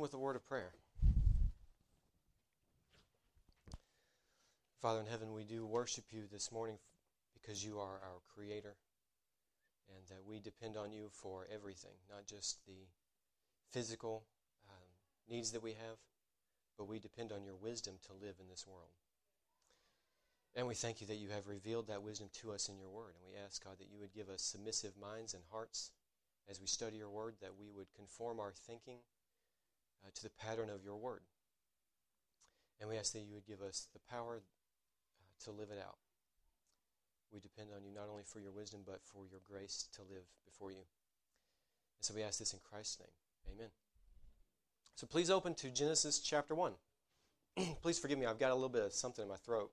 with a word of prayer. Father in heaven, we do worship you this morning because you are our creator and that we depend on you for everything, not just the physical um, needs that we have, but we depend on your wisdom to live in this world. And we thank you that you have revealed that wisdom to us in your word. And we ask, God, that you would give us submissive minds and hearts as we study your word, that we would conform our thinking uh, to the pattern of your word. And we ask that you would give us the power uh, to live it out. We depend on you not only for your wisdom, but for your grace to live before you. And so we ask this in Christ's name. Amen. So please open to Genesis chapter 1. please forgive me, I've got a little bit of something in my throat.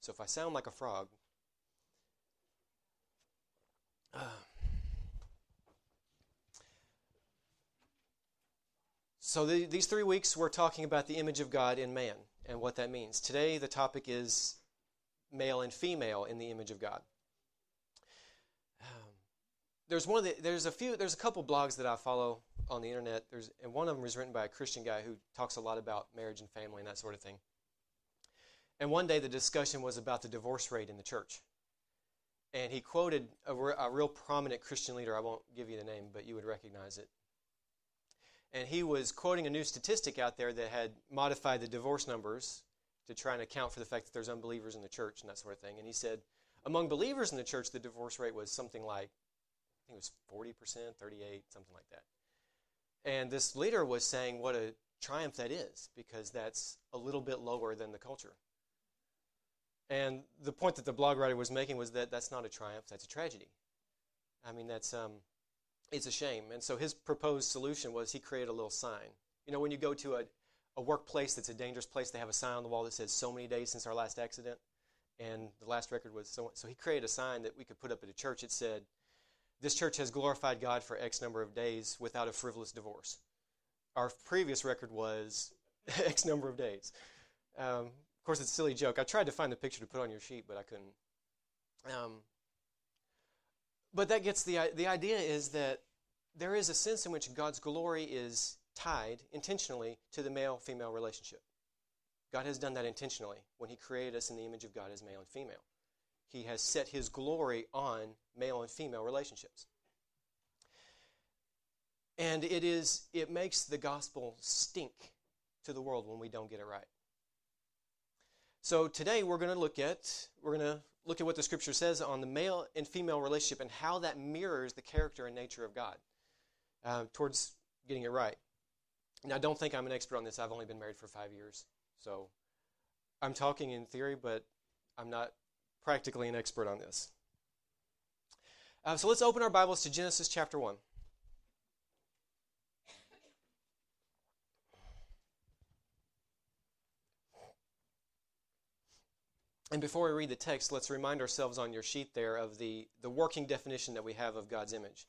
So if I sound like a frog, uh, so the, these three weeks we're talking about the image of God in man and what that means. Today the topic is male and female in the image of God. Um, there's one of the, there's a few there's a couple blogs that I follow on the internet. There's and one of them was written by a Christian guy who talks a lot about marriage and family and that sort of thing. And one day the discussion was about the divorce rate in the church. And he quoted a, a, real prominent Christian leader. I won't give you the name, but you would recognize it. And he was quoting a new statistic out there that had modified the divorce numbers to try and account for the fact that there's unbelievers in the church and that sort of thing. And he said, among believers in the church, the divorce rate was something like, I think it was 40%, 38, something like that. And this leader was saying what a triumph that is because that's a little bit lower than the culture. And the point that the blog writer was making was that that's not a triumph, that's a tragedy. I mean, that's um, it's a shame. And so his proposed solution was he created a little sign. You know, when you go to a, a workplace that's a dangerous place, they have a sign on the wall that says so many days since our last accident. And the last record was so. So he created a sign that we could put up at a church. It said, "This church has glorified God for X number of days without a frivolous divorce." Our previous record was X number of days. Um, course, it's a silly joke. I tried to find the picture to put on your sheet, but I couldn't. Um, but that gets the the idea is that there is a sense in which God's glory is tied intentionally to the male female relationship. God has done that intentionally when He created us in the image of God as male and female. He has set His glory on male and female relationships. And it is it makes the gospel stink to the world when we don't get it right. So today we're going to look at we're going to look at what the scripture says on the male and female relationship and how that mirrors the character and nature of God uh, towards getting it right. Now, don't think I'm an expert on this. I've only been married for five years, so I'm talking in theory, but I'm not practically an expert on this. Uh, so let's open our Bibles to Genesis chapter one. And before we read the text, let's remind ourselves on your sheet there of the, the working definition that we have of God's image.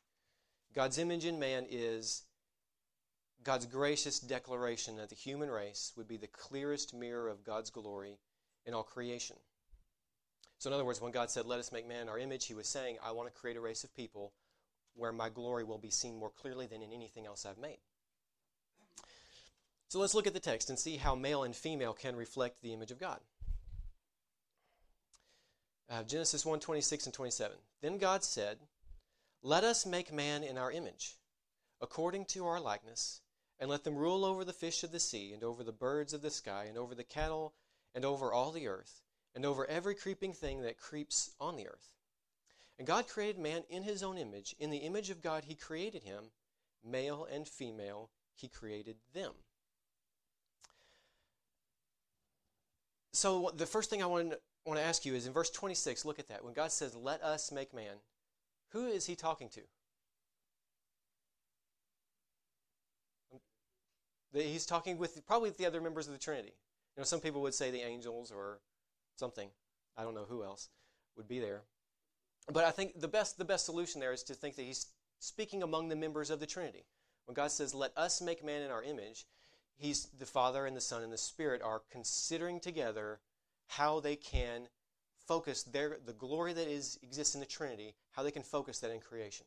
God's image in man is God's gracious declaration that the human race would be the clearest mirror of God's glory in all creation. So, in other words, when God said, Let us make man our image, he was saying, I want to create a race of people where my glory will be seen more clearly than in anything else I've made. So, let's look at the text and see how male and female can reflect the image of God. Uh, Genesis 1 26 and 27. Then God said, Let us make man in our image, according to our likeness, and let them rule over the fish of the sea, and over the birds of the sky, and over the cattle, and over all the earth, and over every creeping thing that creeps on the earth. And God created man in his own image. In the image of God, he created him. Male and female, he created them. So, the first thing I want to I want to ask you is in verse 26, look at that. When God says, Let us make man, who is he talking to? He's talking with probably the other members of the Trinity. You know, some people would say the angels or something. I don't know who else would be there. But I think the best the best solution there is to think that he's speaking among the members of the Trinity. When God says, "Let us make man in our image," he's the Father and the Son and the Spirit are considering together how they can focus their the glory that is exists in the Trinity, how they can focus that in creation.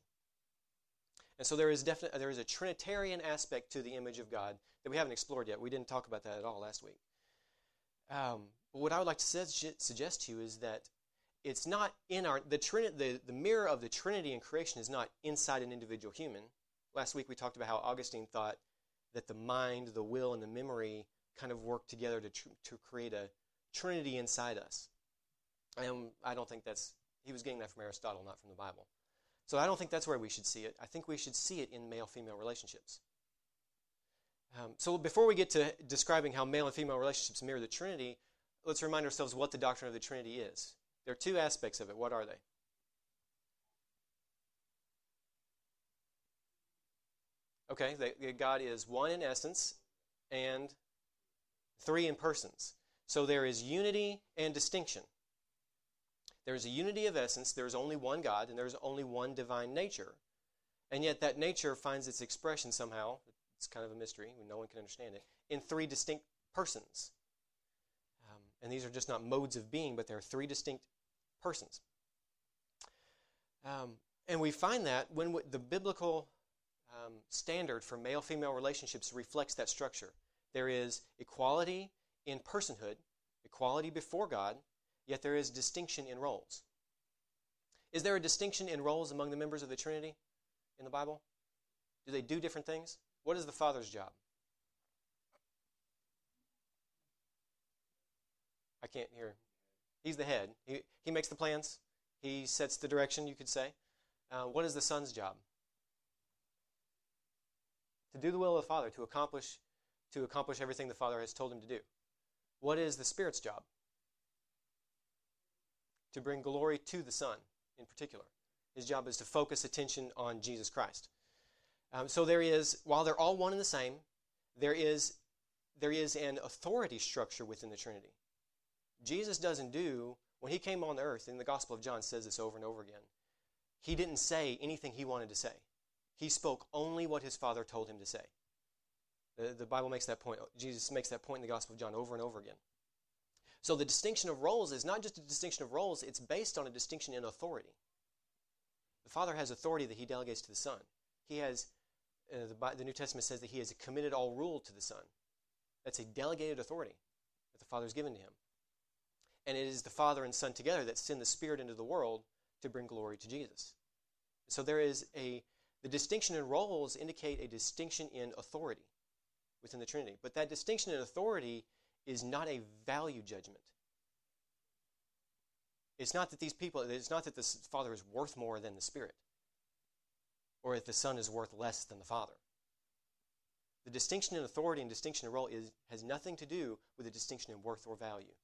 And so there is definitely there is a Trinitarian aspect to the image of God that we haven't explored yet. We didn't talk about that at all last week. Um, but what I would like to suggest to you is that it's not in our the, Trini, the the mirror of the Trinity in creation is not inside an individual human. Last week we talked about how Augustine thought that the mind, the will, and the memory kind of work together to tr- to create a Trinity inside us. And I don't think that's he was getting that from Aristotle, not from the Bible. So I don't think that's where we should see it. I think we should see it in male female relationships. Um, so before we get to describing how male and female relationships mirror the Trinity, let's remind ourselves what the doctrine of the Trinity is. There are two aspects of it. What are they? Okay, that God is one in essence and three in persons. So there is unity and distinction. There is a unity of essence, there is only one God, and there is only one divine nature. And yet that nature finds its expression somehow, it's kind of a mystery, no one can understand it, in three distinct persons. Um, and these are just not modes of being, but they're three distinct persons. Um, and we find that when the biblical um, standard for male female relationships reflects that structure. There is equality in personhood, equality before God, yet there is distinction in roles. Is there a distinction in roles among the members of the Trinity in the Bible? Do they do different things? What is the Father's job? I can't hear. He's the head. He, he makes the plans. He sets the direction, you could say. Uh, what is the Son's job? To do the will of the Father, to accomplish, to accomplish everything the Father has told him to do. What is the Spirit's job? to bring glory to the Son in particular. His job is to focus attention on Jesus Christ. Um, so there is, while they're all one and the same, there is, there is an authority structure within the Trinity. Jesus doesn't do, when he came on the earth, in the Gospel of John says this over and over again, he didn't say anything he wanted to say. He spoke only what his Father told him to say. The, the Bible makes that point. Jesus makes that point in the Gospel of John over and over again. So the distinction of roles is not just a distinction of roles, it's based on a distinction in authority. The Father has authority that he delegates to the Son. He has, uh, the, the New Testament says that he has committed all rule to the Son. That's a delegated authority that the Father has given to him. And it is the Father and Son together that send the Spirit into the world to bring glory to Jesus. So there is a, the distinction in roles indicate a distinction in authority within the Trinity. But that distinction in authority is not a value judgment. It's not that these people, it's not that the Father is worth more than the Spirit, or that the Son is worth less than the Father. The distinction in authority and distinction in role is, has nothing to do with the distinction in worth or value.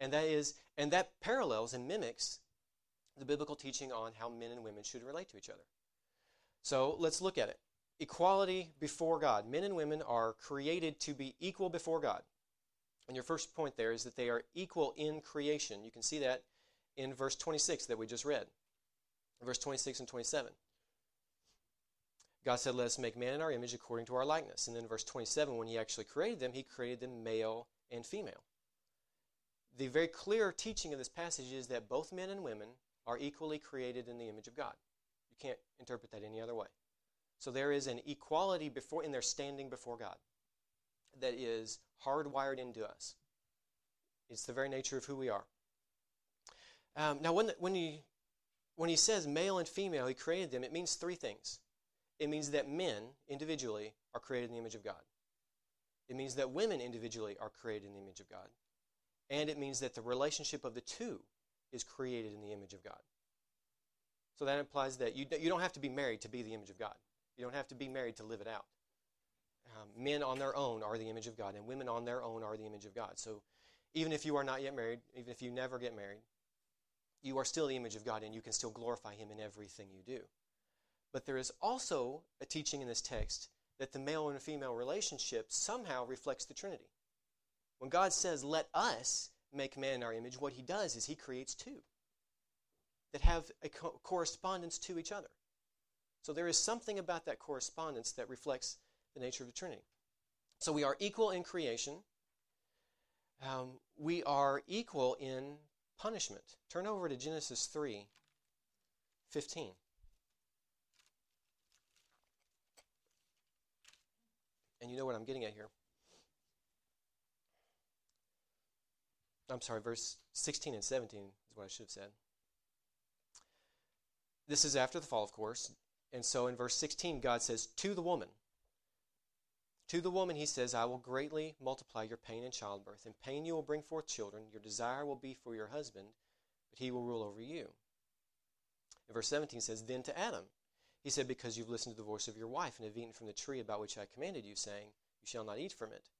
And that is, and that parallels and mimics the biblical teaching on how men and women should relate to each other. So let's look at it equality before God. Men and women are created to be equal before God. And your first point there is that they are equal in creation. You can see that in verse 26 that we just read. Verse 26 and 27. God said, Let us make man in our image according to our likeness. And then verse 27, when he actually created them, he created them male and female. The very clear teaching of this passage is that both men and women are equally created in the image of God. You can't interpret that any other way. So there is an equality before in their standing before God that is hardwired into us. It's the very nature of who we are. Um, now, when, when, he, when he says male and female, he created them, it means three things. It means that men individually are created in the image of God. It means that women individually are created in the image of God. And it means that the relationship of the two is created in the image of God. So that implies that you, you don't have to be married to be the image of God. You don't have to be married to live it out. Um, men on their own are the image of God, and women on their own are the image of God. So even if you are not yet married, even if you never get married, you are still the image of God, and you can still glorify Him in everything you do. But there is also a teaching in this text that the male and female relationship somehow reflects the Trinity. When God says, let us make man in our image, what He does is He creates two that have a co- correspondence to each other. So there is something about that correspondence that reflects the nature of the Trinity. So we are equal in creation. Um, we are equal in punishment. Turn over to Genesis 3 15. And you know what I'm getting at here. I'm sorry, verse 16 and 17 is what I should have said. This is after the fall, of course. And so in verse 16, God says, To the woman, to the woman, he says, I will greatly multiply your pain in childbirth. In pain you will bring forth children. Your desire will be for your husband, but he will rule over you. And verse 17 says, Then to Adam, he said, Because you've listened to the voice of your wife and have eaten from the tree about which I commanded you, saying, You shall not eat from it.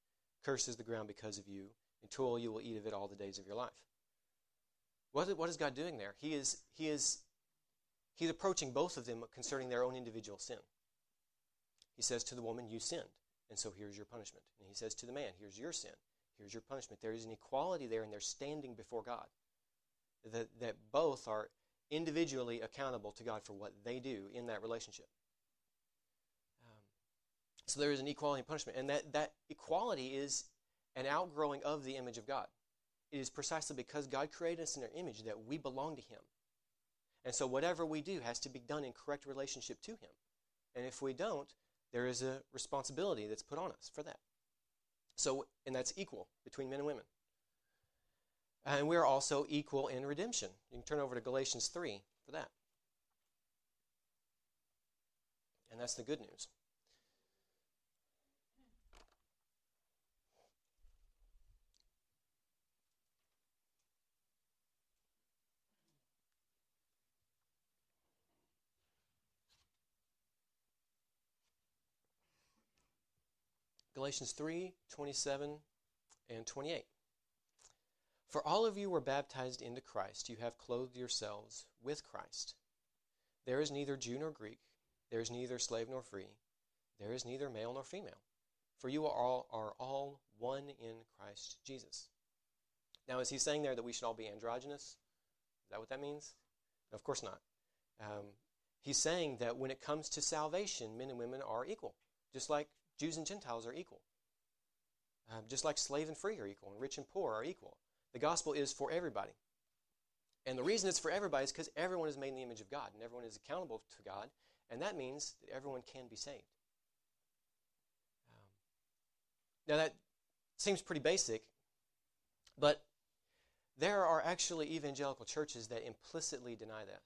Cursed is the ground because of you. In toil you will eat of it all the days of your life. What, what is God doing there? He is, he is he's approaching both of them concerning their own individual sin. He says to the woman, You sinned, and so here's your punishment. And he says to the man, Here's your sin, here's your punishment. There is an equality there, and they're standing before God. That, that both are individually accountable to God for what they do in that relationship. Um, so there is an equality in punishment. And that, that equality is an outgrowing of the image of God. It is precisely because God created us in their image that we belong to Him. And so whatever we do has to be done in correct relationship to Him. And if we don't, there is a responsibility that's put on us for that. So, and that's equal between men and women. And we are also equal in redemption. You can turn over to Galatians 3 for that. And that's the good news. Galatians 3 27 and 28. For all of you were baptized into Christ, you have clothed yourselves with Christ. There is neither Jew nor Greek, there is neither slave nor free, there is neither male nor female, for you are all, are all one in Christ Jesus. Now, is he saying there that we should all be androgynous? Is that what that means? Of course not. Um, he's saying that when it comes to salvation, men and women are equal, just like Jews and Gentiles are equal. Um, just like slave and free are equal, and rich and poor are equal. The gospel is for everybody. And the reason it's for everybody is because everyone is made in the image of God, and everyone is accountable to God, and that means that everyone can be saved. Um, now, that seems pretty basic, but there are actually evangelical churches that implicitly deny that.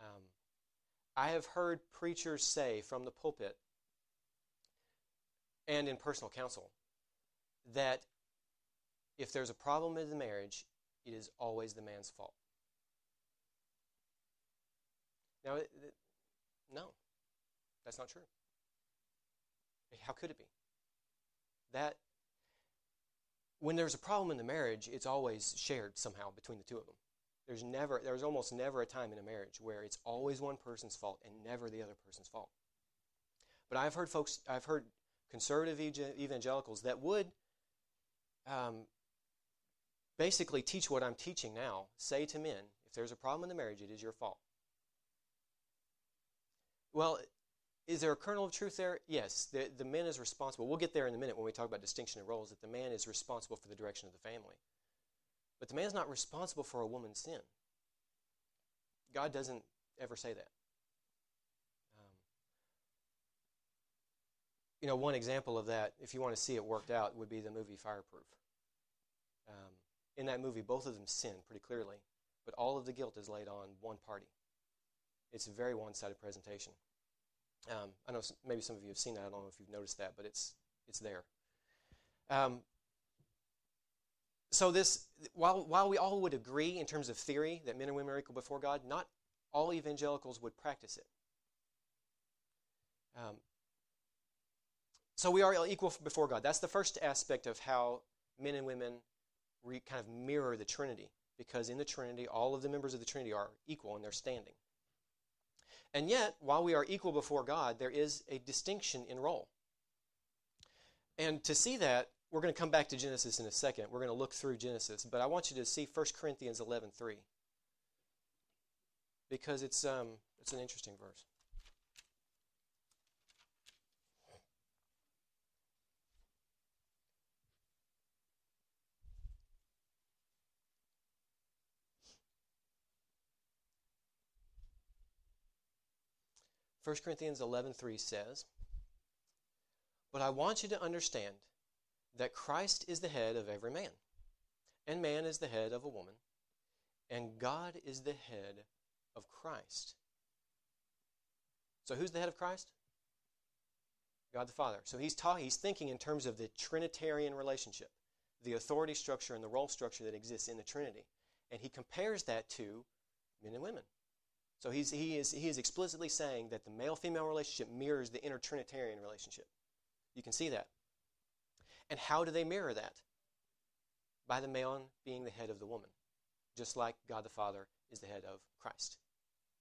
Um, I have heard preachers say from the pulpit and in personal counsel that if there's a problem in the marriage, it is always the man's fault. Now, no, that's not true. How could it be? That when there's a problem in the marriage, it's always shared somehow between the two of them. There's never, there's almost never a time in a marriage where it's always one person's fault and never the other person's fault. But I've heard folks, I've heard conservative evangelicals that would um, basically teach what I'm teaching now. Say to men, if there's a problem in the marriage, it is your fault. Well, is there a kernel of truth there? Yes. The, the man is responsible. We'll get there in a minute when we talk about distinction of roles, that the man is responsible for the direction of the family. But the man's not responsible for a woman's sin. God doesn't ever say that. You know, one example of that, if you want to see it worked out, would be the movie Fireproof. Um, in that movie, both of them sin pretty clearly, but all of the guilt is laid on one party. It's a very one sided presentation. Um, I know maybe some of you have seen that. I don't know if you've noticed that, but it's, it's there. Um, so this, while, while we all would agree in terms of theory that men and women are equal before God, not all evangelicals would practice it. Um, so we are equal before God. That's the first aspect of how men and women re, kind of mirror the Trinity, because in the Trinity, all of the members of the Trinity are equal in their standing. And yet, while we are equal before God, there is a distinction in role. And to see that, we're going to come back to Genesis in a second. We're going to look through Genesis, but I want you to see 1 Corinthians 11:3 because it's um, it's an interesting verse. 1 Corinthians 11:3 says, But I want you to understand that Christ is the head of every man, and man is the head of a woman, and God is the head of Christ. So who's the head of Christ? God the Father. So he's ta- he's thinking in terms of the Trinitarian relationship, the authority structure and the role structure that exists in the Trinity. And he compares that to men and women. So he's, he, is, he is explicitly saying that the male female relationship mirrors the inner Trinitarian relationship. You can see that. And how do they mirror that? By the male being the head of the woman, just like God the Father is the head of Christ.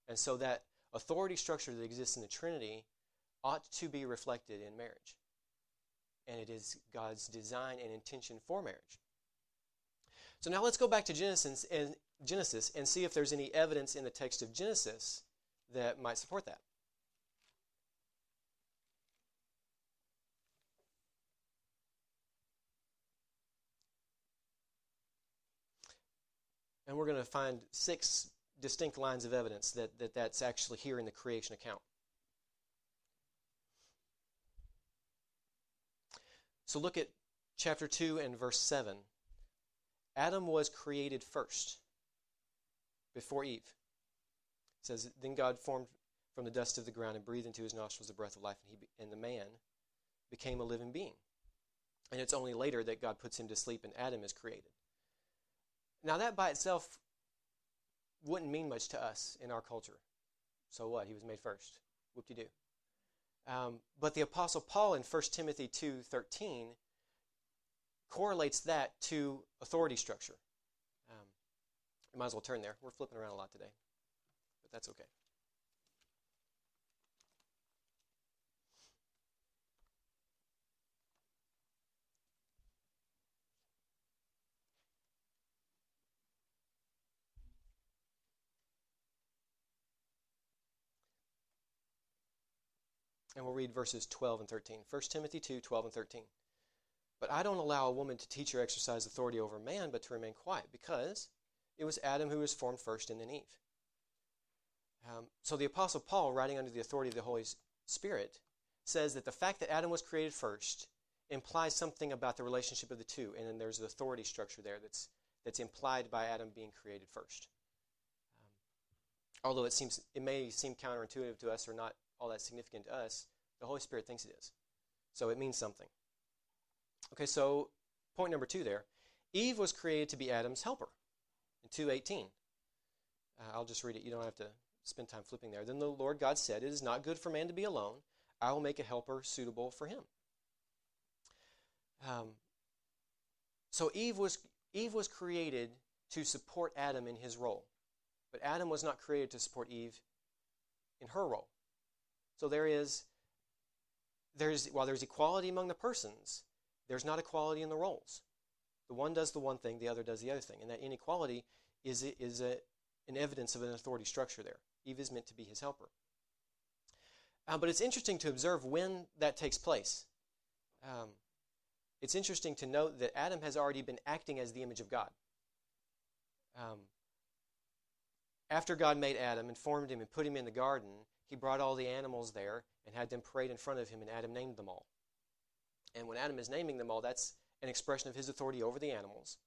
And so that authority structure that exists in the Trinity ought to be reflected in marriage. And it is God's design and intention for marriage. So now let's go back to Genesis and, Genesis and see if there's any evidence in the text of Genesis that might support that. And we're going to find six distinct lines of evidence that, that that's actually here in the creation account. So look at chapter 2 and verse 7. Adam was created first before Eve. It says, Then God formed from the dust of the ground and breathed into his nostrils the breath of life, and, he, and the man became a living being. And it's only later that God puts him to sleep and Adam is created. Now, that by itself wouldn't mean much to us in our culture. So what? He was made first. Whoop de doo. Um, but the Apostle Paul in 1 Timothy 2.13 correlates that to authority structure. You might as well turn there. We're flipping around a lot today, but that's okay. And we'll read verses 12 and 13. 1 Timothy 2 12 and 13. But I don't allow a woman to teach or exercise authority over a man, but to remain quiet, because it was Adam who was formed first and then Eve. Um, so the Apostle Paul, writing under the authority of the Holy Spirit, says that the fact that Adam was created first implies something about the relationship of the two, and then there's the authority structure there that's, that's implied by Adam being created first. Um, although it seems it may seem counterintuitive to us or not all that significant to us, the Holy Spirit thinks it is. So it means something. Okay, so point number two there. Eve was created to be Adam's helper in 2.18. Uh, I'll just read it. You don't have to spend time flipping there. Then the Lord God said, It is not good for man to be alone. I will make a helper suitable for him. Um, so Eve was, Eve was created to support Adam in his role. But Adam was not created to support Eve in her role. So there is, there's, while there's equality among the persons, there's not equality in the roles. The one does the one thing, the other does the other thing. And that inequality is, is a, an evidence of an authority structure there. Eve is meant to be his helper. Um, but it's interesting to observe when that takes place. Um, it's interesting to note that Adam has already been acting as the image of God. Um, after God made Adam and formed him and put him in the garden, he brought all the animals there and had them parade in front of him, and Adam named them all. And when Adam is naming them all, that's an expression of his authority over the animals.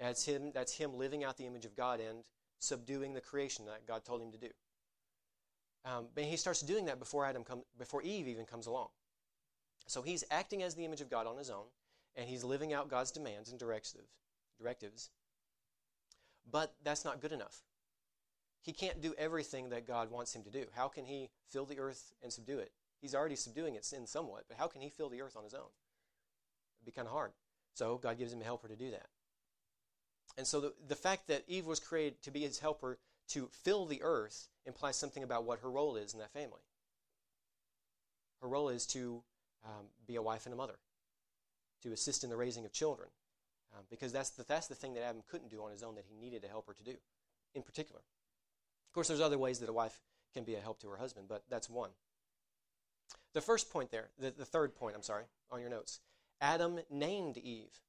That's him, that's him living out the image of God and subduing the creation that God told him to do. Um, but he starts doing that before Adam come, before Eve even comes along. So he's acting as the image of God on his own, and he's living out God's demands and directive, directives. But that's not good enough he can't do everything that God wants him to do. How can he fill the earth and subdue it? He's already subduing it in somewhat, but how can he fill the earth on his own? Be kind of hard. So God gives him a helper to do that. And so the, the fact that Eve was created to be his helper to fill the earth implies something about what her role is in that family. Her role is to um, be a wife and a mother, to assist in the raising of children, um, because that's the, that's the thing that Adam couldn't do on his own that he needed a helper to do, in particular. Of course, there's other ways that a wife can be a help to her husband, but that's one. The first point there, the, the third point, I'm sorry, on your notes Adam named Eve.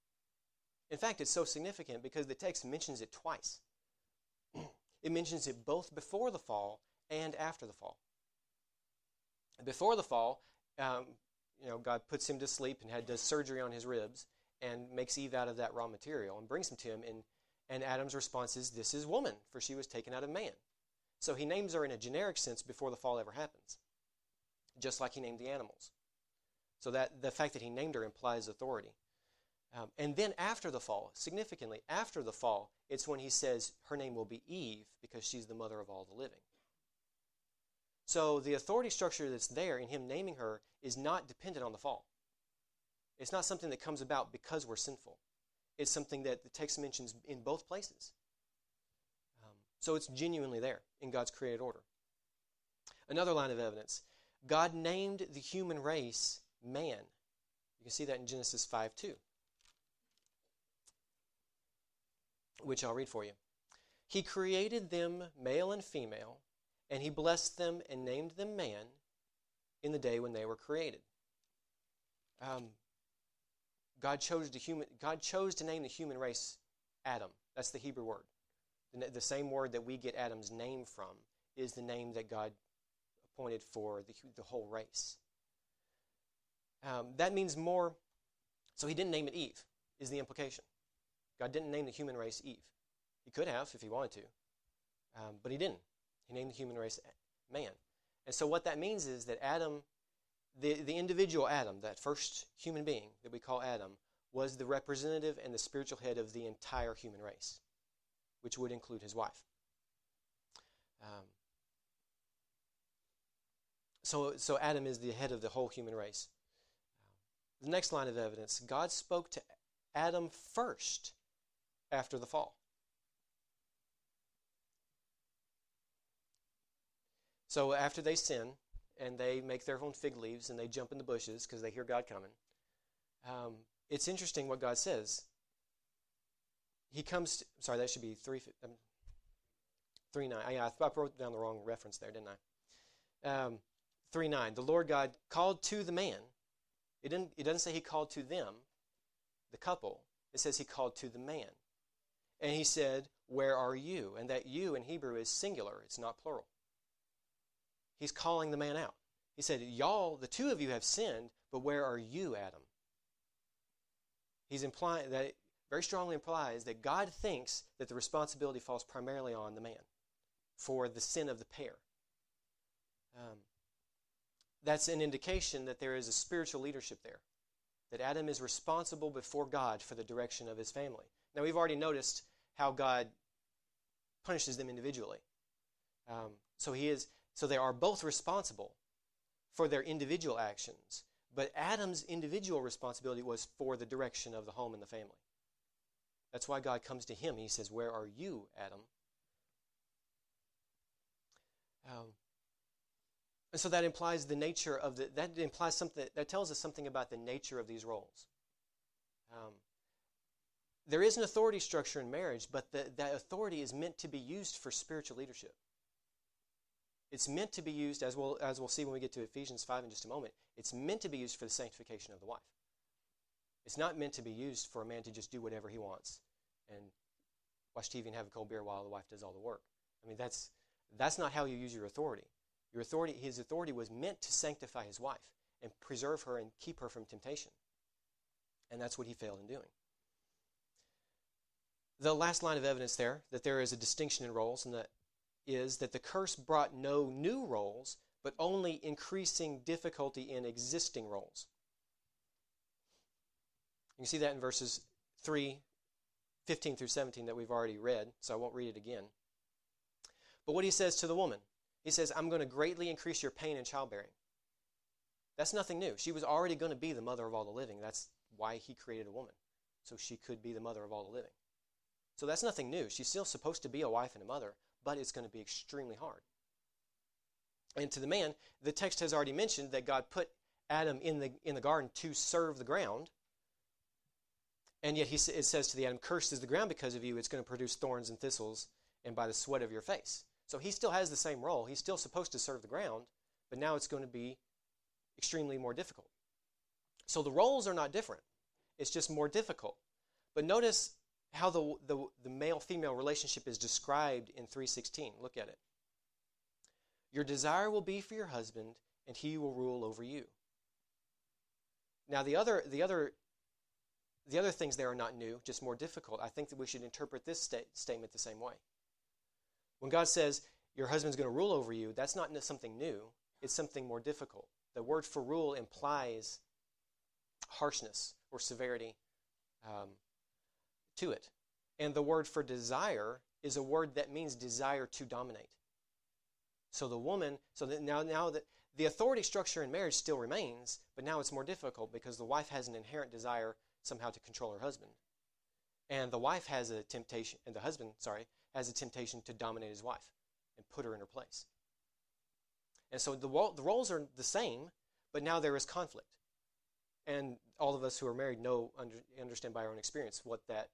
In fact, it's so significant because the text mentions it twice. it mentions it both before the fall and after the fall. Before the fall, um, you know, God puts him to sleep and had does surgery on his ribs and makes Eve out of that raw material and brings him to him. And, and Adam's response is, This is woman, for she was taken out of man. So he names her in a generic sense before the fall ever happens, just like he named the animals. So that the fact that he named her implies authority. Um, and then after the fall, significantly after the fall, it's when he says her name will be Eve because she's the mother of all the living. So the authority structure that's there in him naming her is not dependent on the fall. It's not something that comes about because we're sinful. It's something that the text mentions in both places. Um, so it's genuinely there in God's created order. Another line of evidence God named the human race man. You can see that in Genesis 5 2, which I'll read for you. He created them male and female, and he blessed them and named them man in the day when they were created. Um, God chose to human. God chose to name the human race Adam. That's the Hebrew word. The, the same word that we get Adam's name from is the name that God appointed for the, the whole race. Um, that means more. So he didn't name it Eve. Is the implication? God didn't name the human race Eve. He could have if he wanted to, um, but he didn't. He named the human race man. And so what that means is that Adam, the, the individual Adam, that first human being that we call Adam, was the representative and the spiritual head of the entire human race, which would include his wife. Um, so, so Adam is the head of the whole human race. The next line of evidence God spoke to Adam first after the fall. So after they sin and they make their own fig leaves and they jump in the bushes because they hear God coming, um, it's interesting what God says. He comes. To, sorry, that should be three. Um, three nine. I, I wrote down the wrong reference there, didn't I? Um, three nine. The Lord God called to the man. It didn't. It doesn't say He called to them, the couple. It says He called to the man, and He said, "Where are you?" And that "you" in Hebrew is singular. It's not plural he's calling the man out. He said, Y'all, the two of you have sinned, but where are you, Adam? He's implying that very strongly implies that God thinks that the responsibility falls primarily on the man for the sin of the pair. Um, that's an indication that there is a spiritual leadership there, that Adam is responsible before God for the direction of his family. Now, we've already noticed how God punishes them individually. Um, so he is so they are both responsible for their individual actions, but Adam's individual responsibility was for the direction of the home and the family. That's why God comes to him. He says, Where are you, Adam? Um, and so that implies the nature of the, that implies something, that tells us something about the nature of these roles. Um, there is an authority structure in marriage, but the, that authority is meant to be used for spiritual leadership. It's meant to be used, as we'll, as we'll see when we get to Ephesians 5 in just a moment, it's meant to be used for the sanctification of the wife. It's not meant to be used for a man to just do whatever he wants and watch TV and have a cold beer while the wife does all the work. I mean, that's, that's not how you use your authority. Your authority, his authority was meant to sanctify his wife and preserve her and keep her from temptation. And that's what he failed in doing. The last line of evidence there, that there is a distinction in roles and that is that the curse brought no new roles, but only increasing difficulty in existing roles. You can see that in verses 3, 15 through 17 that we've already read, so I won't read it again. But what he says to the woman, he says, I'm going to greatly increase your pain in childbearing. That's nothing new. She was already going to be the mother of all the living. That's why he created a woman, so she could be the mother of all the living. So that's nothing new. She's still supposed to be a wife and a mother, but it's going to be extremely hard. And to the man, the text has already mentioned that God put Adam in the, in the garden to serve the ground. And yet he, it says to the Adam, Cursed is the ground because of you. It's going to produce thorns and thistles, and by the sweat of your face. So he still has the same role. He's still supposed to serve the ground, but now it's going to be extremely more difficult. So the roles are not different, it's just more difficult. But notice how the, the, the male-female relationship is described in 316. Look at it. Your desire will be for your husband, and he will rule over you. Now, the other, the other, the other things there are not new, just more difficult. I think that we should interpret this sta- statement the same way. When God says your husband's going to rule over you, that's not something new. It's something more difficult. The word for rule implies harshness or severity um, to it. And the word for desire is a word that means desire to dominate. So the woman, so that now, now that the authority structure in marriage still remains, but now it's more difficult because the wife has an inherent desire somehow to control her husband. And the wife has a temptation, and the husband, sorry, has a temptation to dominate his wife and put her in her place. And so the, the roles are the same, but now there is conflict. And all of us who are married know, under, understand by our own experience what that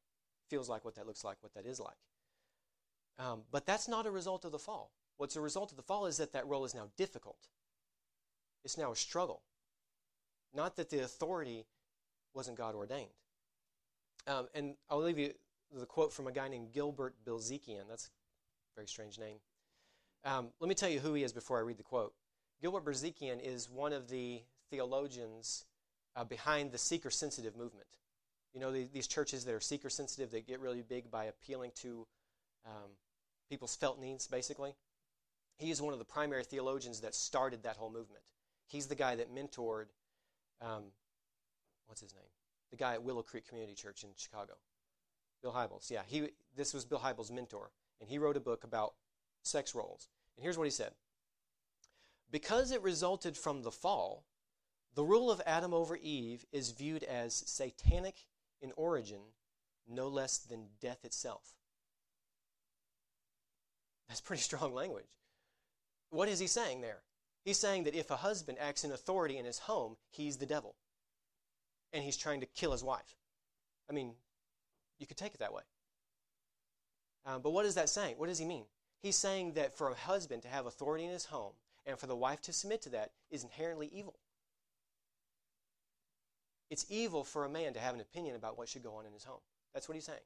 feels like, what that looks like, what that is like. Um, but that's not a result of the fall. What's a result of the fall is that that role is now difficult. It's now a struggle. Not that the authority wasn't God ordained. Um, and I'll leave you the quote from a guy named Gilbert Bilezikian. That's a very strange name. Um, let me tell you who he is before I read the quote. Gilbert Bilezikian is one of the theologians uh, behind the seeker sensitive movement. You know, the, these churches that are seeker sensitive, they get really big by appealing to um, people's felt needs, basically. He is one of the primary theologians that started that whole movement. He's the guy that mentored, um, what's his name? The guy at Willow Creek Community Church in Chicago. Bill Hybels. Yeah, he, this was Bill Hybels' mentor. And he wrote a book about sex roles. And here's what he said Because it resulted from the fall, the rule of Adam over Eve is viewed as satanic in origin, no less than death itself. That's pretty strong language. What is he saying there? He's saying that if a husband acts in authority in his home, he's the devil. And he's trying to kill his wife. I mean, you could take it that way. Um, but what is that saying? What does he mean? He's saying that for a husband to have authority in his home and for the wife to submit to that is inherently evil. It's evil for a man to have an opinion about what should go on in his home. That's what he's saying.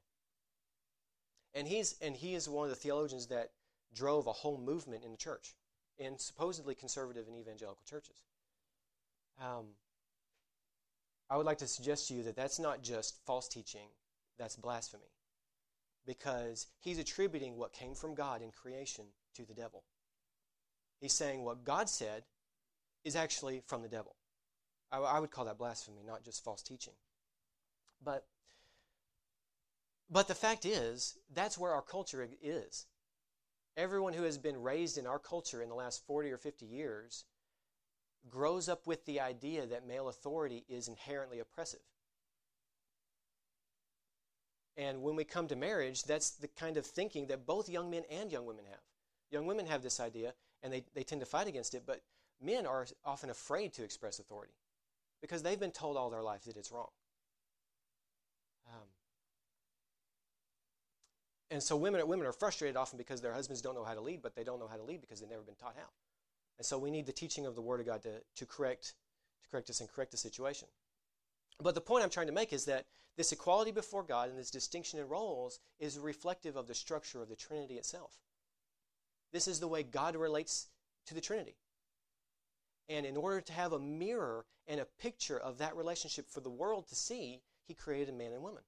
And he's and he is one of the theologians that drove a whole movement in the church, in supposedly conservative and evangelical churches. Um, I would like to suggest to you that that's not just false teaching, that's blasphemy because he's attributing what came from God in creation to the devil. He's saying what God said is actually from the devil. I, I would call that blasphemy, not just false teaching. But but the fact is, that's where our culture is. Everyone who has been raised in our culture in the last 40 or 50 years grows up with the idea that male authority is inherently oppressive. And when we come to marriage, that's the kind of thinking that both young men and young women have. Young women have this idea, and they, they tend to fight against it, but men are often afraid to express authority because they've been told all their life that it's wrong. Um, and so women, women are frustrated often because their husbands don't know how to lead, but they don't know how to lead because they've never been taught how. And so we need the teaching of the Word of God to, to correct to correct us and correct the situation. But the point I'm trying to make is that this equality before God and this distinction in roles is reflective of the structure of the Trinity itself. This is the way God relates to the Trinity. And in order to have a mirror and a picture of that relationship for the world to see, He created a man and woman.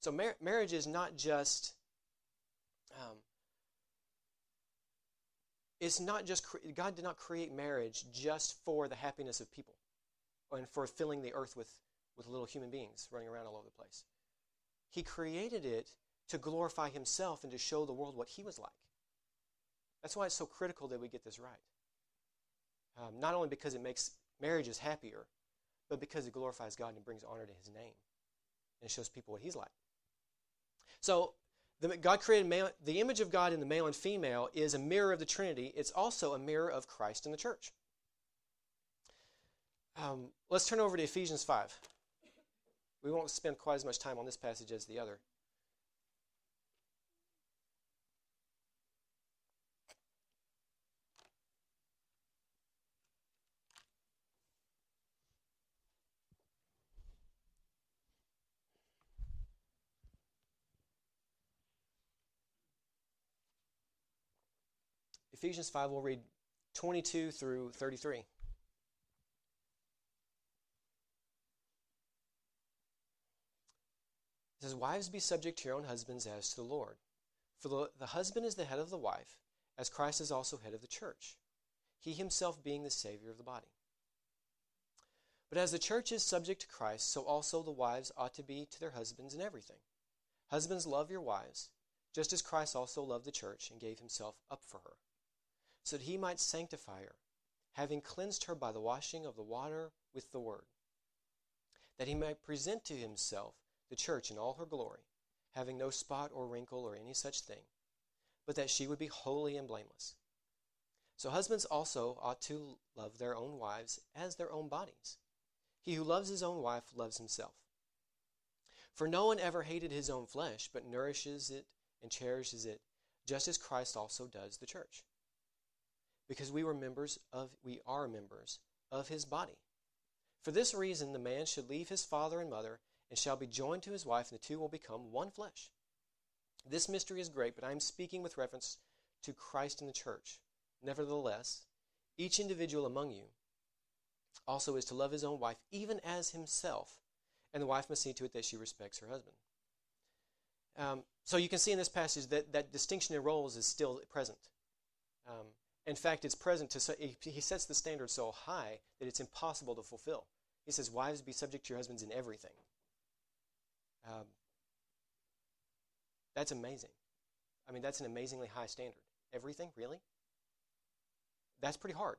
So mar- marriage is not just. Um, it's not just cre- God did not create marriage just for the happiness of people and for filling the earth with, with little human beings running around all over the place. He created it to glorify himself and to show the world what he was like. That's why it's so critical that we get this right. Um, not only because it makes marriages happier, but because it glorifies God and brings honor to his name. And it shows people what he's like. So, the, God created male, the image of God in the male and female is a mirror of the Trinity. It's also a mirror of Christ in the church. Um, let's turn over to Ephesians 5. We won't spend quite as much time on this passage as the other. Ephesians 5, we'll read 22 through 33. It says, Wives, be subject to your own husbands as to the Lord. For the, the husband is the head of the wife, as Christ is also head of the church, he himself being the Savior of the body. But as the church is subject to Christ, so also the wives ought to be to their husbands in everything. Husbands, love your wives, just as Christ also loved the church and gave himself up for her, so that he might sanctify her, having cleansed her by the washing of the water with the word, that he might present to himself the church in all her glory, having no spot or wrinkle or any such thing, but that she would be holy and blameless. So husbands also ought to love their own wives as their own bodies. He who loves his own wife loves himself. For no one ever hated his own flesh, but nourishes it and cherishes it, just as Christ also does the church. Because we were members of we are members of his body. For this reason the man should leave his father and mother and shall be joined to his wife, and the two will become one flesh. This mystery is great, but I am speaking with reference to Christ and the church. Nevertheless, each individual among you also is to love his own wife even as himself, and the wife must see to it that she respects her husband. Um, so you can see in this passage that that distinction in roles is still present. Um, in fact, it's present to say, he sets the standard so high that it's impossible to fulfill. He says, "Wives, be subject to your husbands in everything." Um, that's amazing. I mean, that's an amazingly high standard. Everything, really? That's pretty hard.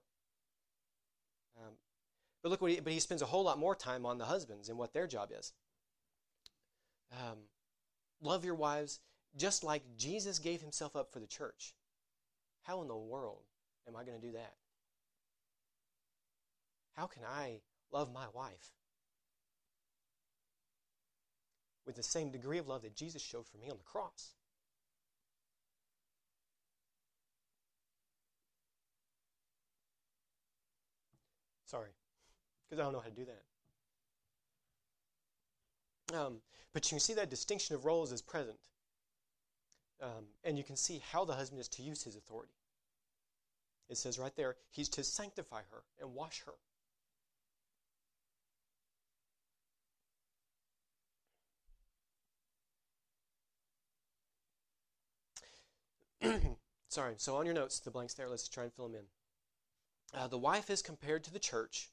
Um, but look what he, but he spends a whole lot more time on the husbands and what their job is. Um, love your wives just like Jesus gave himself up for the church. How in the world am I going to do that? How can I love my wife with the same degree of love that Jesus showed for me on the cross? Sorry, because I don't know how to do that. Um, but you can see that distinction of roles is present. Um, and you can see how the husband is to use his authority. It says right there, he's to sanctify her and wash her. Sorry, so on your notes, the blanks there, let's try and fill them in. Uh, the wife is compared to the church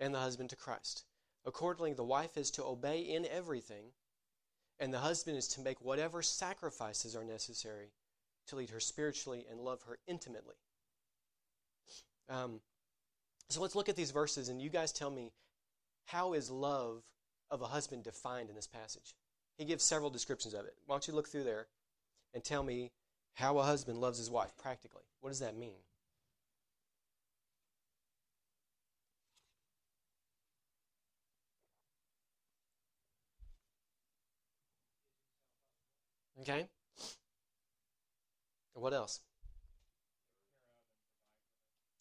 and the husband to Christ. Accordingly, the wife is to obey in everything and the husband is to make whatever sacrifices are necessary to lead her spiritually and love her intimately. Um, so let's look at these verses, and you guys tell me how is love of a husband defined in this passage? He gives several descriptions of it. Why don't you look through there and tell me how a husband loves his wife practically? What does that mean? Okay? What else?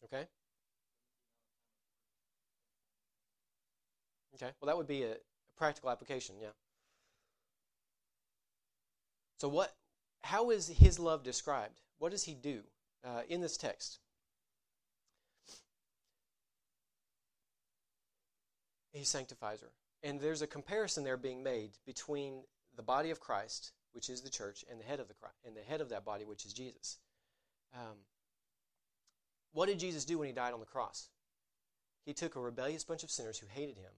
Okay? Okay, well, that would be a, practical application, yeah. So, what? How is his love described? What does he do uh, in this text? He sanctifies her. And there's a comparison there being made between the body of Christ which is the church, and the head of the and the head of that body, which is Jesus. Um, what did Jesus do when he died on the cross? He took a rebellious bunch of sinners who hated him,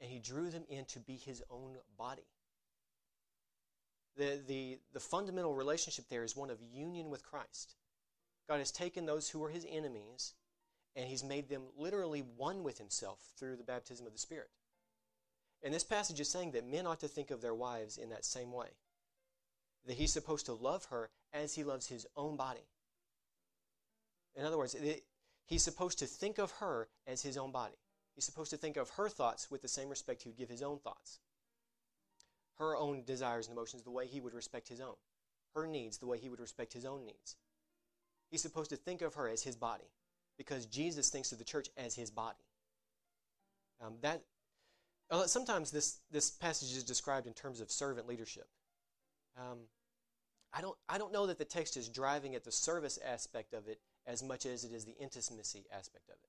and he drew them in to be his own body. The, the, the fundamental relationship there is one of union with Christ. God has taken those who were his enemies and he's made them literally one with himself through the baptism of the Spirit. And this passage is saying that men ought to think of their wives in that same way that he's supposed to love her as he loves his own body. In other words, it, he's supposed to think of her as his own body. He's supposed to think of her thoughts with the same respect he would give his own thoughts. Her own desires and emotions the way he would respect his own. Her needs the way he would respect his own needs. He's supposed to think of her as his body because Jesus thinks of the church as his body. Um, that uh, sometimes this this passage is described in terms of servant leadership. Um, I don't, I don't know that the text is driving at the service aspect of it as much as it is the intimacy aspect of it.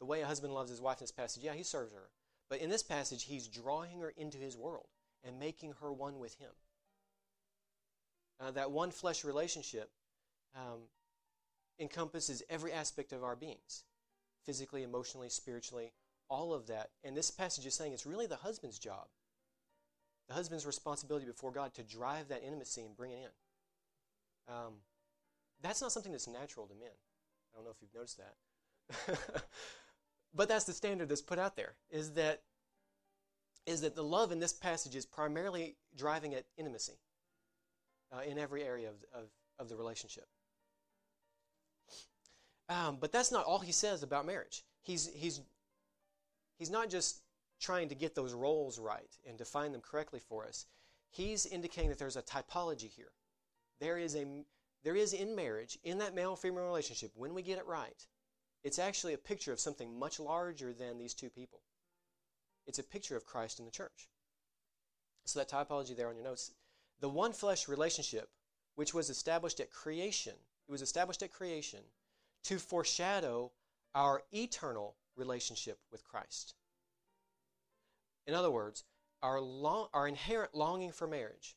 The way a husband loves his wife in this passage, yeah, he serves her. But in this passage, he's drawing her into his world, and making her one with Him. Uh, that one flesh relationship um, encompasses every aspect of our beings physically, emotionally, spiritually, all of that. And this passage is saying it's really the husband's job, the husband's responsibility before God to drive that intimacy and bring it in. Um, that's not something that's natural to men. I don't know if you've noticed that. but that's the standard that's put out there is that is that the love in this passage is primarily driving at intimacy uh, in every area of, of, of the relationship. Um, but that's not all he says about marriage. He's, he's, he's not just trying to get those roles right and define them correctly for us. He's indicating that there's a typology here. There is, a, there is in marriage, in that male female relationship, when we get it right, it's actually a picture of something much larger than these two people. It's a picture of Christ in the church. So, that typology there on your notes. The one flesh relationship, which was established at creation, it was established at creation to foreshadow our eternal relationship with Christ. In other words, our, long, our inherent longing for marriage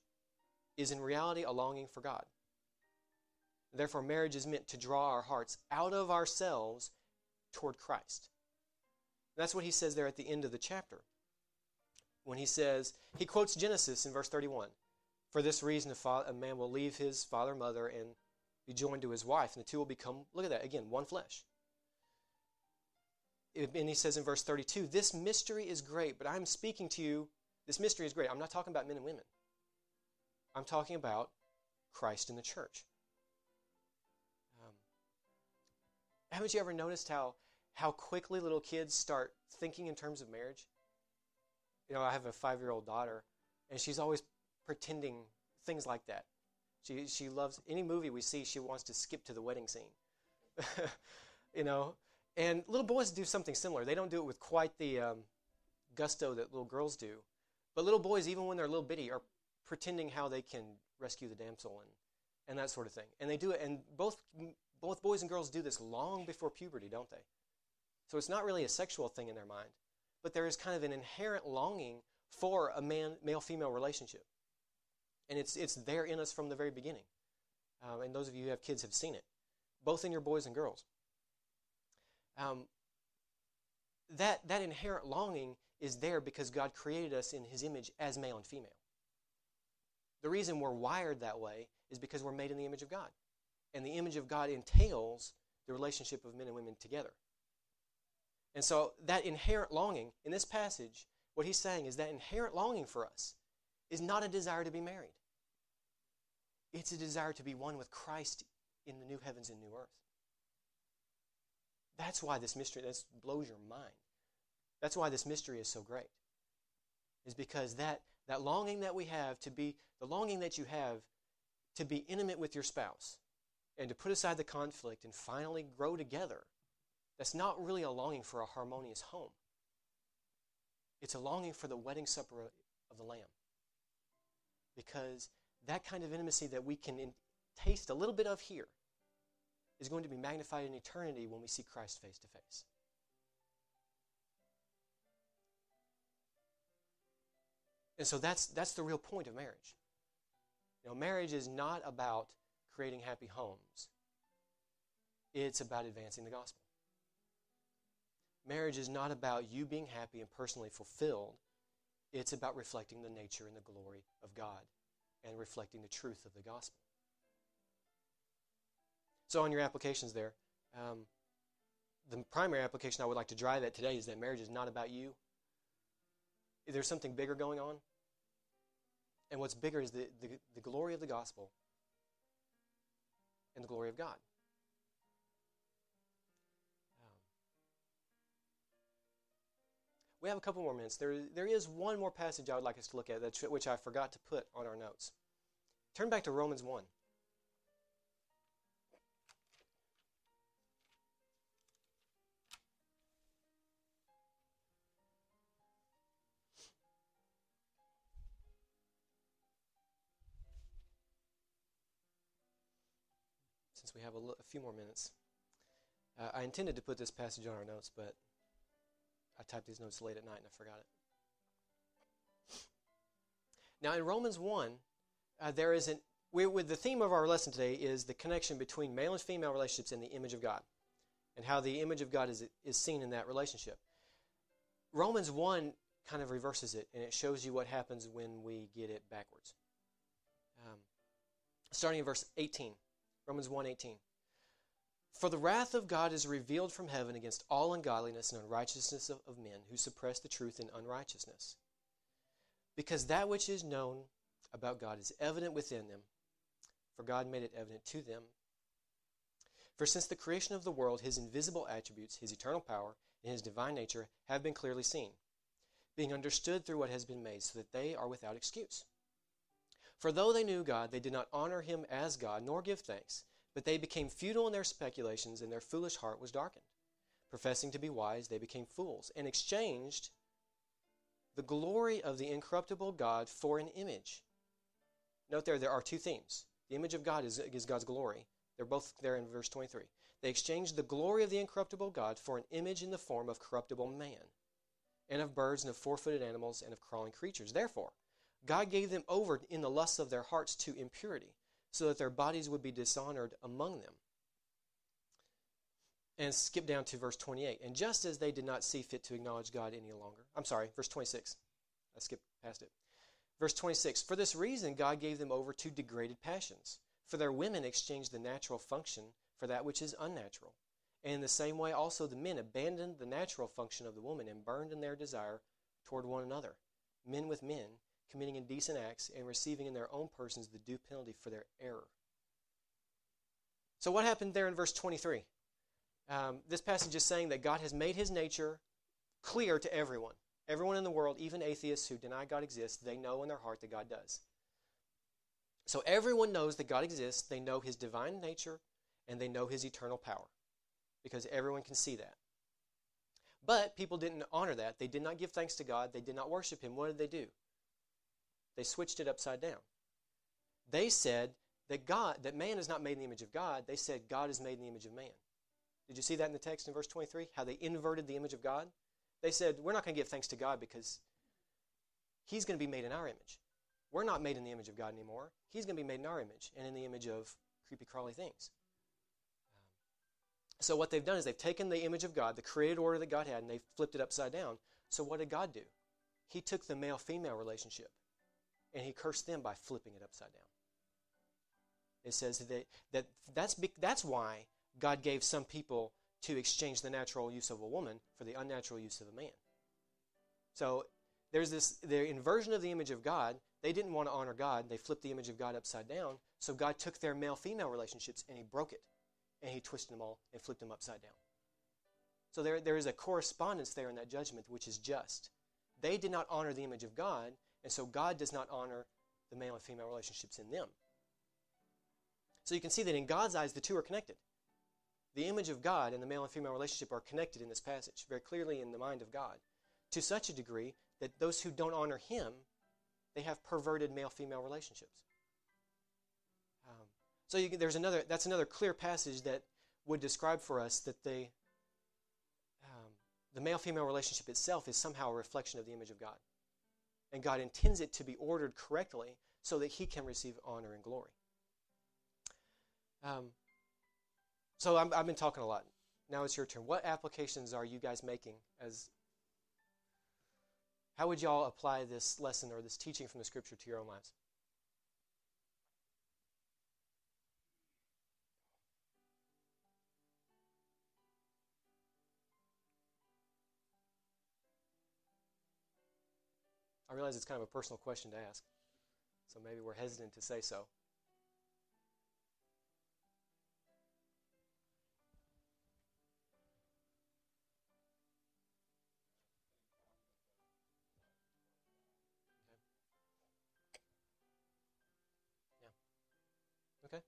is in reality a longing for God. Therefore, marriage is meant to draw our hearts out of ourselves toward Christ. That's what he says there at the end of the chapter. When he says, he quotes Genesis in verse 31. For this reason, a, man will leave his father and mother and be joined to his wife, and the two will become, look at that, again, one flesh. And he says in verse 32, This mystery is great, but I'm speaking to you. This mystery is great. I'm not talking about men and women, I'm talking about Christ and the church. Um, haven't you ever noticed how, how quickly little kids start thinking in terms of marriage? You know, I have a five year old daughter, and she's always pretending things like that. She, she loves any movie we see, she wants to skip to the wedding scene. you know, and little boys do something similar. They don't do it with quite the um, gusto that little girls do. But little boys, even when they're little bitty, are pretending how they can rescue the damsel and, and that sort of thing. And they do it, and both, both boys and girls do this long before puberty, don't they? So it's not really a sexual thing in their mind, but there is kind of an inherent longing for a man male female relationship. And it's, it's there in us from the very beginning. Um, and those of you who have kids have seen it, both in your boys and girls. Um, that, that inherent longing is there because God created us in His image as male and female. The reason we're wired that way is because we're made in the image of God. And the image of God entails the relationship of men and women together. And so that inherent longing, in this passage, what he's saying is that inherent longing for us is not a desire to be married. It's a desire to be one with Christ in the new heavens and new earth. That's why this mystery that blows your mind. That's why this mystery is so great. Is because that that longing that we have to be the longing that you have to be intimate with your spouse and to put aside the conflict and finally grow together. That's not really a longing for a harmonious home. It's a longing for the wedding supper of the Lamb because that kind of intimacy that we can in, taste a little bit of here is going to be magnified in eternity when we see Christ face to face. And so that's, that's the real point of marriage. You know, marriage is not about creating happy homes, it's about advancing the gospel. Marriage is not about you being happy and personally fulfilled. It's about reflecting the nature and the glory of God and reflecting the truth of the gospel. So, on your applications there, um, the primary application I would like to drive at today is that marriage is not about you. There's something bigger going on. And what's bigger is the, the, the glory of the gospel and the glory of God. We have a couple more minutes. There, there is one more passage I would like us to look at, that, which I forgot to put on our notes. Turn back to Romans 1. Since we have a, few more minutes. Uh, I intended to put this passage on our notes, but I typed these notes late at night and I forgot it. Now, in Romans 1, uh, there is an, we, with the theme of our lesson today is the connection between male and female relationships and the image of God, and how the image of God is, is seen in that relationship. Romans 1 kind of reverses it, and it shows you what happens when we get it backwards. Um, starting in verse 18, Romans 1 18. For the wrath of God is revealed from heaven against all ungodliness and unrighteousness of, of men who suppress the truth in unrighteousness. Because that which is known about God is evident within them, for God made it evident to them. For since the creation of the world, his invisible attributes, his eternal power, and his divine nature have been clearly seen, being understood through what has been made, so that they are without excuse. For though they knew God, they did not honor him as God, nor give thanks, but they became futile in their speculations, and their foolish heart was darkened. Professing to be wise, they became fools, and exchanged the glory of the incorruptible God for an image. Note there, there are two themes. The image of God is, is God's glory. They're both there in verse 23. They exchanged the glory of the incorruptible God for an image in the form of corruptible man, and of birds, and of four footed animals, and of crawling creatures. Therefore, God gave them over in the lusts of their hearts to impurity, so that their bodies would be dishonored among them. And skip down to verse 28. And just as they did not see fit to acknowledge God any longer, I'm sorry, verse 26. I skipped past it. Verse 26 For this reason, God gave them over to degraded passions. For their women exchanged the natural function for that which is unnatural. And in the same way, also the men abandoned the natural function of the woman and burned in their desire toward one another, men with men, committing indecent acts and receiving in their own persons the due penalty for their error. So, what happened there in verse 23? Um, this passage is saying that God has made his nature clear to everyone. Everyone in the world, even atheists who deny God exists, they know in their heart that God does. So everyone knows that God exists. They know his divine nature and they know his eternal power because everyone can see that. But people didn't honor that. They did not give thanks to God. They did not worship him. What did they do? They switched it upside down. They said that God, that man is not made in the image of God. They said God is made in the image of man. Did you see that in the text in verse 23? How they inverted the image of God? They said, We're not going to give thanks to God because He's going to be made in our image. We're not made in the image of God anymore. He's going to be made in our image and in the image of creepy crawly things. So, what they've done is they've taken the image of God, the created order that God had, and they've flipped it upside down. So, what did God do? He took the male female relationship and he cursed them by flipping it upside down. It says that, that that's, that's why God gave some people to exchange the natural use of a woman for the unnatural use of a man. So there's this the inversion of the image of God. They didn't want to honor God. They flipped the image of God upside down. So God took their male female relationships and he broke it. And he twisted them all and flipped them upside down. So there, there is a correspondence there in that judgment which is just. They did not honor the image of God, and so God does not honor the male and female relationships in them. So you can see that in God's eyes, the two are connected. The image of God and the male and female relationship are connected in this passage, very clearly in the mind of God, to such a degree that those who don't honor Him, they have perverted male-female relationships. Um, so you, there's another. That's another clear passage that would describe for us that they, um, the male-female relationship itself is somehow a reflection of the image of God, and God intends it to be ordered correctly so that He can receive honor and glory. Um, so i have been talking a lot. Now it's your turn. What applications are you guys making as how would y'all apply this lesson or this teaching from the scripture to your own lives? I realize it's kind of a personal question to ask, so maybe we're hesitant to say so. Okay.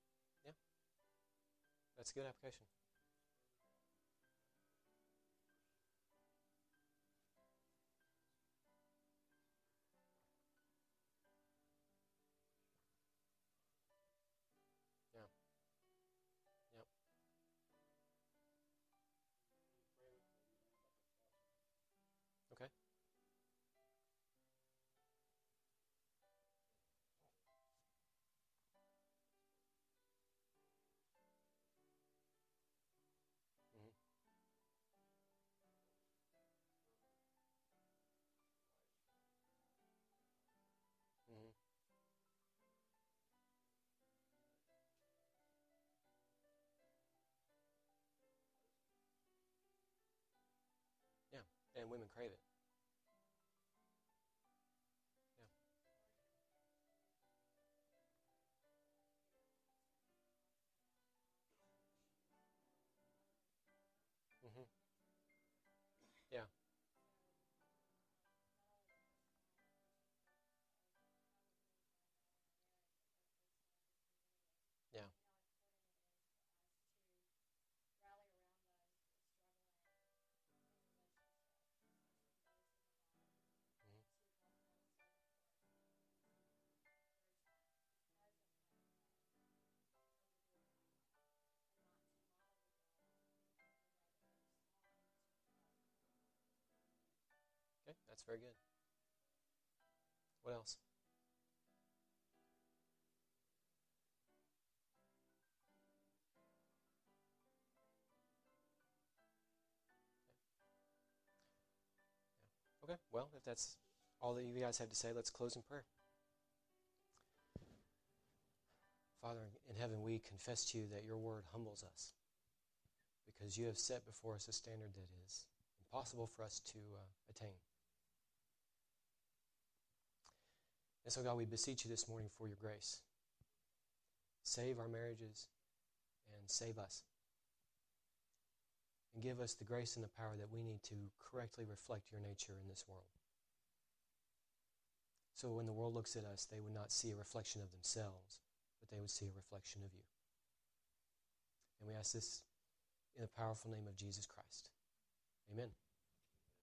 Yeah. That's a good application. And women crave it. That's very good. What else? Okay, well, if that's all that you guys have to say, let's close in prayer. Father in heaven, we confess to you that your word humbles us because you have set before us a standard that is impossible for us to uh, attain. And so, God, we beseech you this morning for your grace. Save our marriages and save us. And give us the grace and the power that we need to correctly reflect your nature in this world. So when the world looks at us, they would not see a reflection of themselves, but they would see a reflection of you. And we ask this in the powerful name of Jesus Christ. Amen.